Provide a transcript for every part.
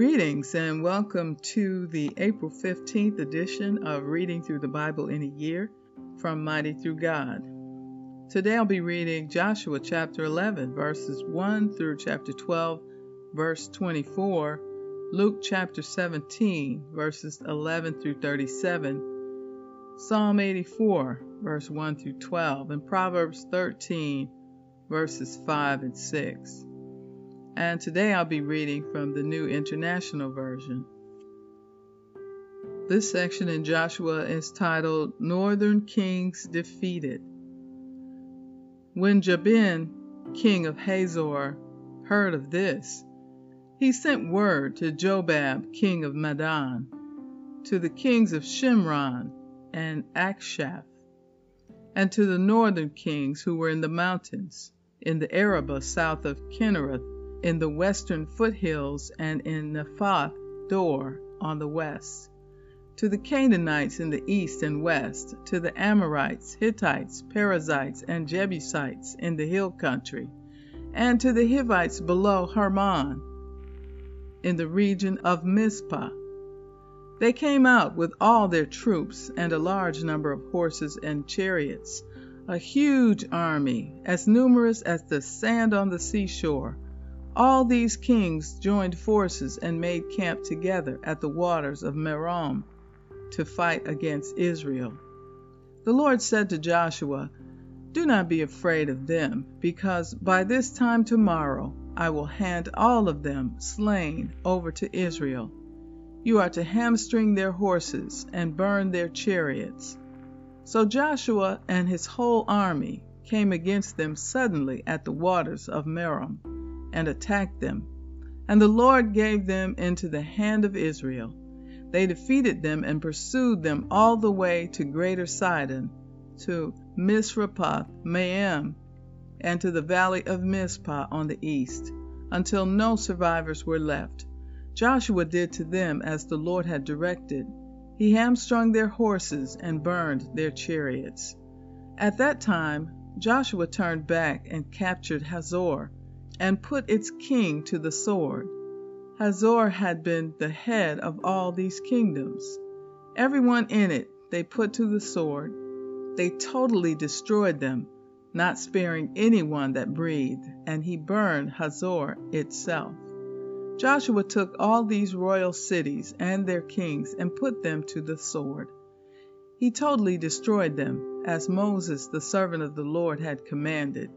Greetings and welcome to the April 15th edition of Reading Through the Bible in a Year from Mighty Through God. Today I'll be reading Joshua chapter 11, verses 1 through chapter 12, verse 24, Luke chapter 17, verses 11 through 37, Psalm 84, verse 1 through 12, and Proverbs 13, verses 5 and 6 and today I'll be reading from the New International Version. This section in Joshua is titled Northern Kings Defeated. When Jabin, king of Hazor, heard of this, he sent word to Jobab, king of Madon, to the kings of Shimron and Akshaph, and to the northern kings who were in the mountains, in the Arabah south of Kinnereth in the western foothills and in Naphoth Dor on the west, to the Canaanites in the east and west, to the Amorites, Hittites, Perizzites, and Jebusites in the hill country, and to the Hivites below Hermon in the region of Mizpah. They came out with all their troops and a large number of horses and chariots, a huge army, as numerous as the sand on the seashore all these kings joined forces and made camp together at the waters of Merom to fight against Israel. The Lord said to Joshua, Do not be afraid of them, because by this time tomorrow I will hand all of them slain over to Israel. You are to hamstring their horses and burn their chariots. So Joshua and his whole army came against them suddenly at the waters of Merom and attacked them. And the Lord gave them into the hand of Israel. They defeated them and pursued them all the way to Greater Sidon, to Misrephoth Maim, and to the valley of Mizpah on the east, until no survivors were left. Joshua did to them as the Lord had directed. He hamstrung their horses and burned their chariots. At that time, Joshua turned back and captured Hazor, and put its king to the sword. Hazor had been the head of all these kingdoms. Everyone in it they put to the sword. They totally destroyed them, not sparing anyone that breathed, and he burned Hazor itself. Joshua took all these royal cities and their kings and put them to the sword. He totally destroyed them, as Moses, the servant of the Lord, had commanded.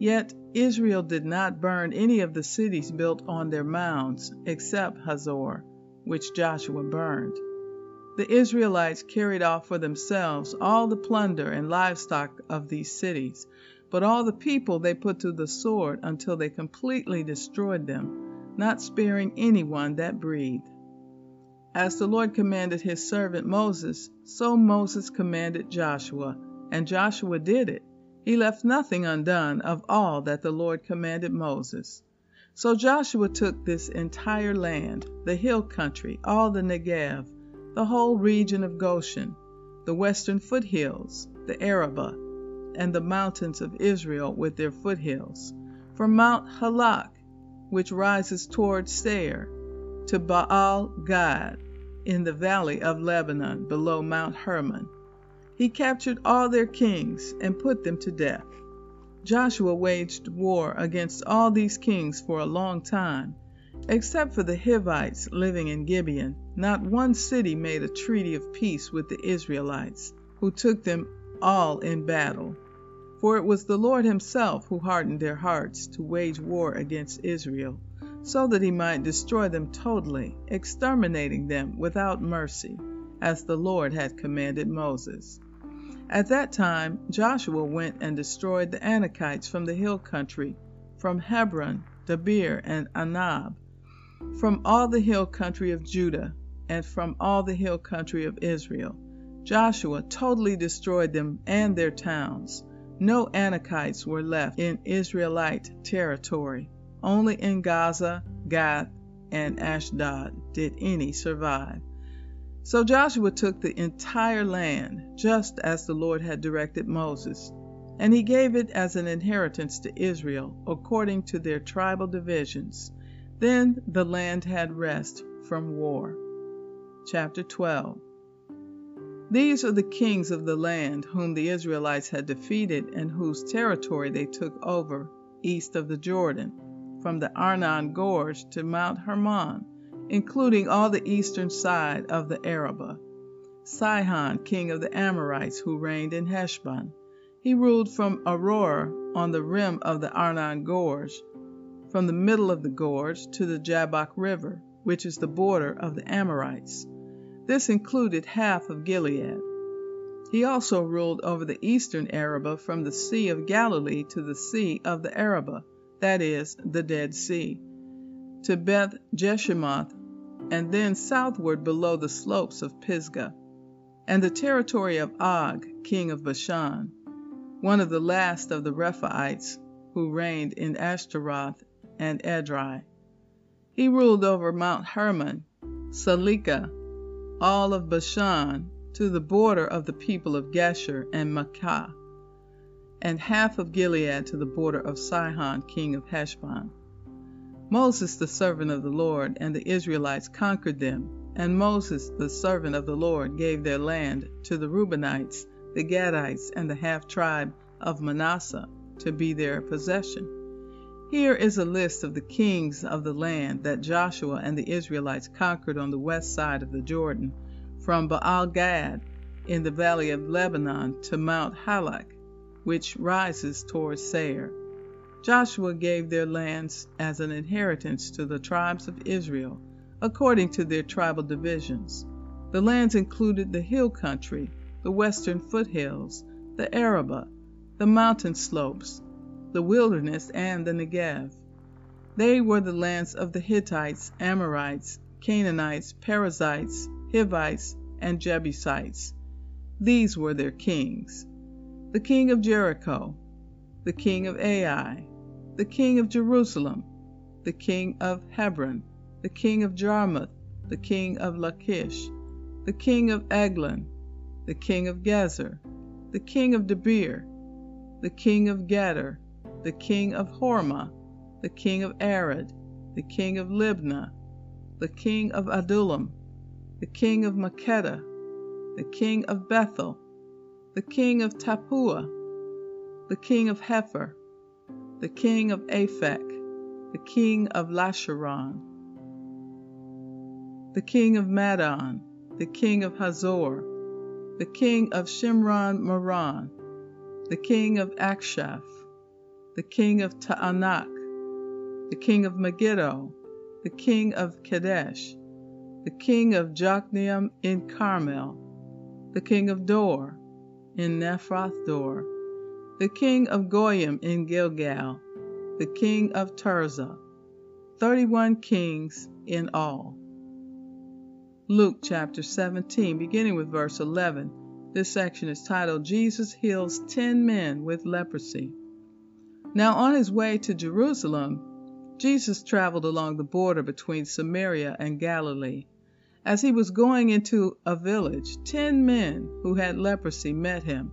Yet Israel did not burn any of the cities built on their mounds, except Hazor, which Joshua burned. The Israelites carried off for themselves all the plunder and livestock of these cities, but all the people they put to the sword until they completely destroyed them, not sparing anyone that breathed. As the Lord commanded his servant Moses, so Moses commanded Joshua, and Joshua did it. He left nothing undone of all that the Lord commanded Moses. So Joshua took this entire land, the hill country, all the Negev, the whole region of Goshen, the western foothills, the Arabah, and the mountains of Israel with their foothills, from Mount Halak, which rises toward Seir, to Baal Gad, in the valley of Lebanon below Mount Hermon, he captured all their kings and put them to death. Joshua waged war against all these kings for a long time. Except for the Hivites living in Gibeon, not one city made a treaty of peace with the Israelites, who took them all in battle. For it was the Lord Himself who hardened their hearts to wage war against Israel, so that He might destroy them totally, exterminating them without mercy, as the Lord had commanded Moses. At that time Joshua went and destroyed the Anakites from the hill country, from Hebron, Debir, and Anab, from all the hill country of Judah, and from all the hill country of Israel. Joshua totally destroyed them and their towns. No Anakites were left in Israelite territory. Only in Gaza, Gath, and Ashdod did any survive. So Joshua took the entire land, just as the Lord had directed Moses, and he gave it as an inheritance to Israel, according to their tribal divisions. Then the land had rest from war. Chapter 12 These are the kings of the land whom the Israelites had defeated and whose territory they took over east of the Jordan, from the Arnon Gorge to Mount Hermon, including all the eastern side of the Arabah. Sihon, king of the Amorites, who reigned in Heshbon. He ruled from Aroer on the rim of the Arnon Gorge, from the middle of the gorge to the Jabbok River, which is the border of the Amorites. This included half of Gilead. He also ruled over the eastern Arabah from the Sea of Galilee to the Sea of the Arabah, that is, the Dead Sea, to Beth Jeshimoth, and then southward below the slopes of Pisgah, and the territory of Og, king of Bashan, one of the last of the Rephaites who reigned in Ashtaroth and Edrei. He ruled over Mount Hermon, Salekah, all of Bashan, to the border of the people of Geshur and Maacah, and half of Gilead to the border of Sihon, king of Heshbon. Moses, the servant of the Lord, and the Israelites conquered them, and Moses, the servant of the Lord, gave their land to the Reubenites, the Gadites, and the half tribe of Manasseh to be their possession. Here is a list of the kings of the land that Joshua and the Israelites conquered on the west side of the Jordan, from Baal Gad in the valley of Lebanon to Mount Halak, which rises toward Seir. Joshua gave their lands as an inheritance to the tribes of Israel, according to their tribal divisions. The lands included the hill country, the western foothills, the Arabah, the mountain slopes, the wilderness, and the Negev. They were the lands of the Hittites, Amorites, Canaanites, Perizzites, Hivites, and Jebusites. These were their kings. The king of Jericho, the king of Ai, the king of Jerusalem, the king of Hebron, the king of Jarmuth, the king of Lachish, the king of Eglon, the king of Gezer, the king of Debir, the king of Geder, the king of Hormah, the king of Arad, the king of Libnah, the king of Adullam, the king of Makkedah, the king of Bethel, the king of Tappuah, the king of Hepher, the king of Aphek, the king of Lasharon, the king of Madon, the king of Hazor, the king of Shimron Meron, the king of Akshaph, the king of Taanach, the king of Megiddo, the king of Kadesh, the king of Jokneam in Carmel, the king of Dor in Nephrath Dor, the king of Goyim in Gilgal, the king of Tirzah, thirty-one kings in all. Luke chapter 17, beginning with verse 11. This section is titled Jesus Heals Ten Men with Leprosy. Now, on his way to Jerusalem, Jesus traveled along the border between Samaria and Galilee. As he was going into a village, ten men who had leprosy met him.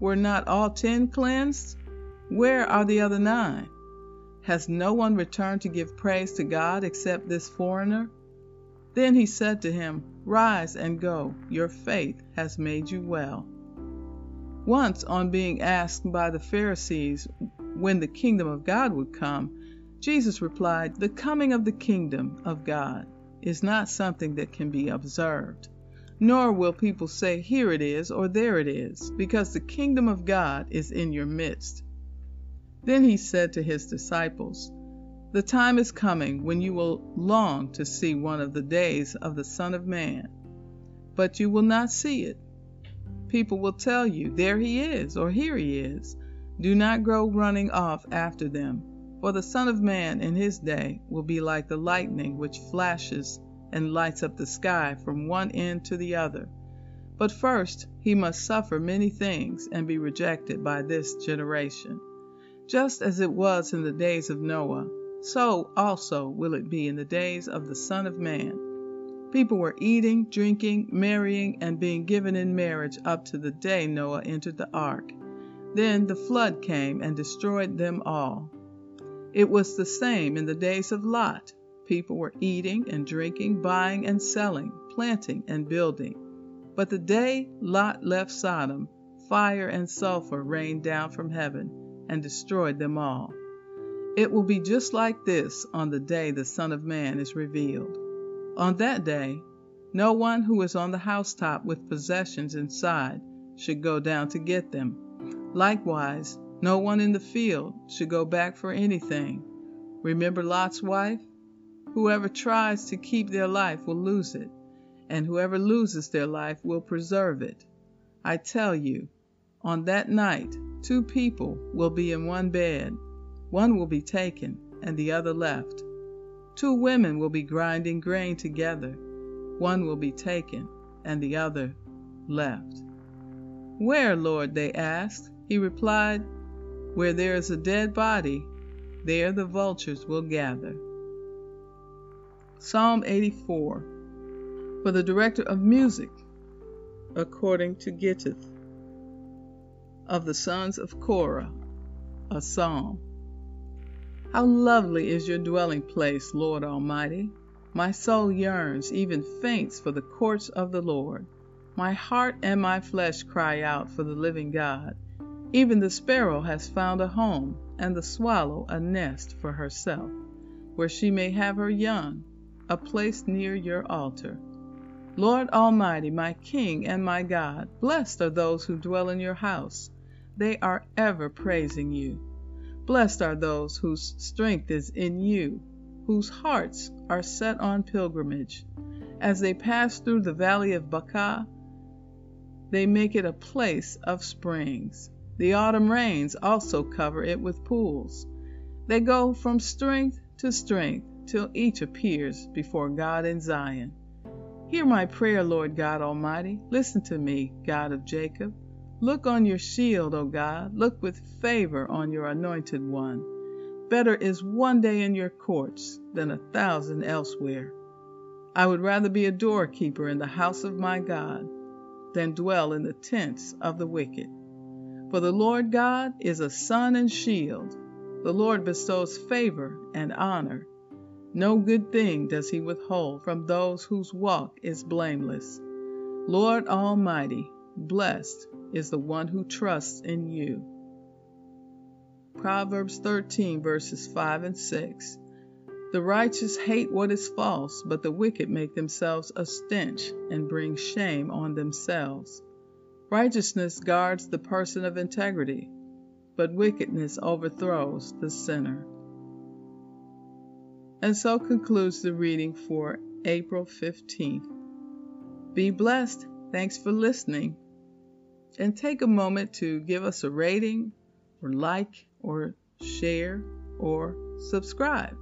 Were not all ten cleansed? Where are the other nine? Has no one returned to give praise to God except this foreigner? Then he said to him, Rise and go, your faith has made you well. Once, on being asked by the Pharisees when the kingdom of God would come, Jesus replied, The coming of the kingdom of God is not something that can be observed, nor will people say, Here it is or there it is, because the kingdom of God is in your midst. Then he said to his disciples, The time is coming when you will long to see one of the days of the Son of Man, but you will not see it People will tell you, There he is, or Here he is. Do not go running off after them, for the Son of Man in his day will be like the lightning which flashes and lights up the sky from one end to the other. But first he must suffer many things and be rejected by this generation. Just as it was in the days of Noah, so also will it be in the days of the Son of Man. People were eating, drinking, marrying, and being given in marriage up to the day Noah entered the ark. Then the flood came and destroyed them all. It was the same in the days of Lot. People were eating and drinking, buying and selling, planting and building. But the day Lot left Sodom, fire and sulfur rained down from heaven and destroyed them all. It will be just like this on the day the Son of Man is revealed. On that day, no one who is on the housetop with possessions inside should go down to get them. Likewise, no one in the field should go back for anything. Remember Lot's wife? Whoever tries to keep their life will lose it, and whoever loses their life will preserve it. I tell you, on that night, two people will be in one bed. One will be taken, and the other left. Two women will be grinding grain together. One will be taken, and the other left. Where, Lord? they asked. He replied, Where there is a dead body, there the vultures will gather. Psalm 84 For the director of music, according to Gittith, of the sons of Korah, a psalm. How lovely is your dwelling place, Lord Almighty! My soul yearns, even faints, for the courts of the Lord. My heart and my flesh cry out for the living God. Even the sparrow has found a home, and the swallow a nest for herself, where she may have her young, a place near your altar. Lord Almighty, my King and my God, blessed are those who dwell in your house. They are ever praising you. Blessed are those whose strength is in you, whose hearts are set on pilgrimage. As they pass through the valley of Baka, they make it a place of springs. The autumn rains also cover it with pools. They go from strength to strength till each appears before God in Zion. Hear my prayer, Lord God Almighty. Listen to me, God of Jacob. Look on your shield, O God. Look with favor on your anointed one. Better is one day in your courts than a thousand elsewhere. I would rather be a doorkeeper in the house of my God than dwell in the tents of the wicked. For the Lord God is a sun and shield. The Lord bestows favor and honor. No good thing does he withhold from those whose walk is blameless. Lord Almighty, blessed is the one who trusts in you. Proverbs 13, verses 5 and 6. The righteous hate what is false, but the wicked make themselves a stench and bring shame on themselves. Righteousness guards the person of integrity, but wickedness overthrows the sinner. And so concludes the reading for April 15th. Be blessed. Thanks for listening. And take a moment to give us a rating, or like, or share, or subscribe.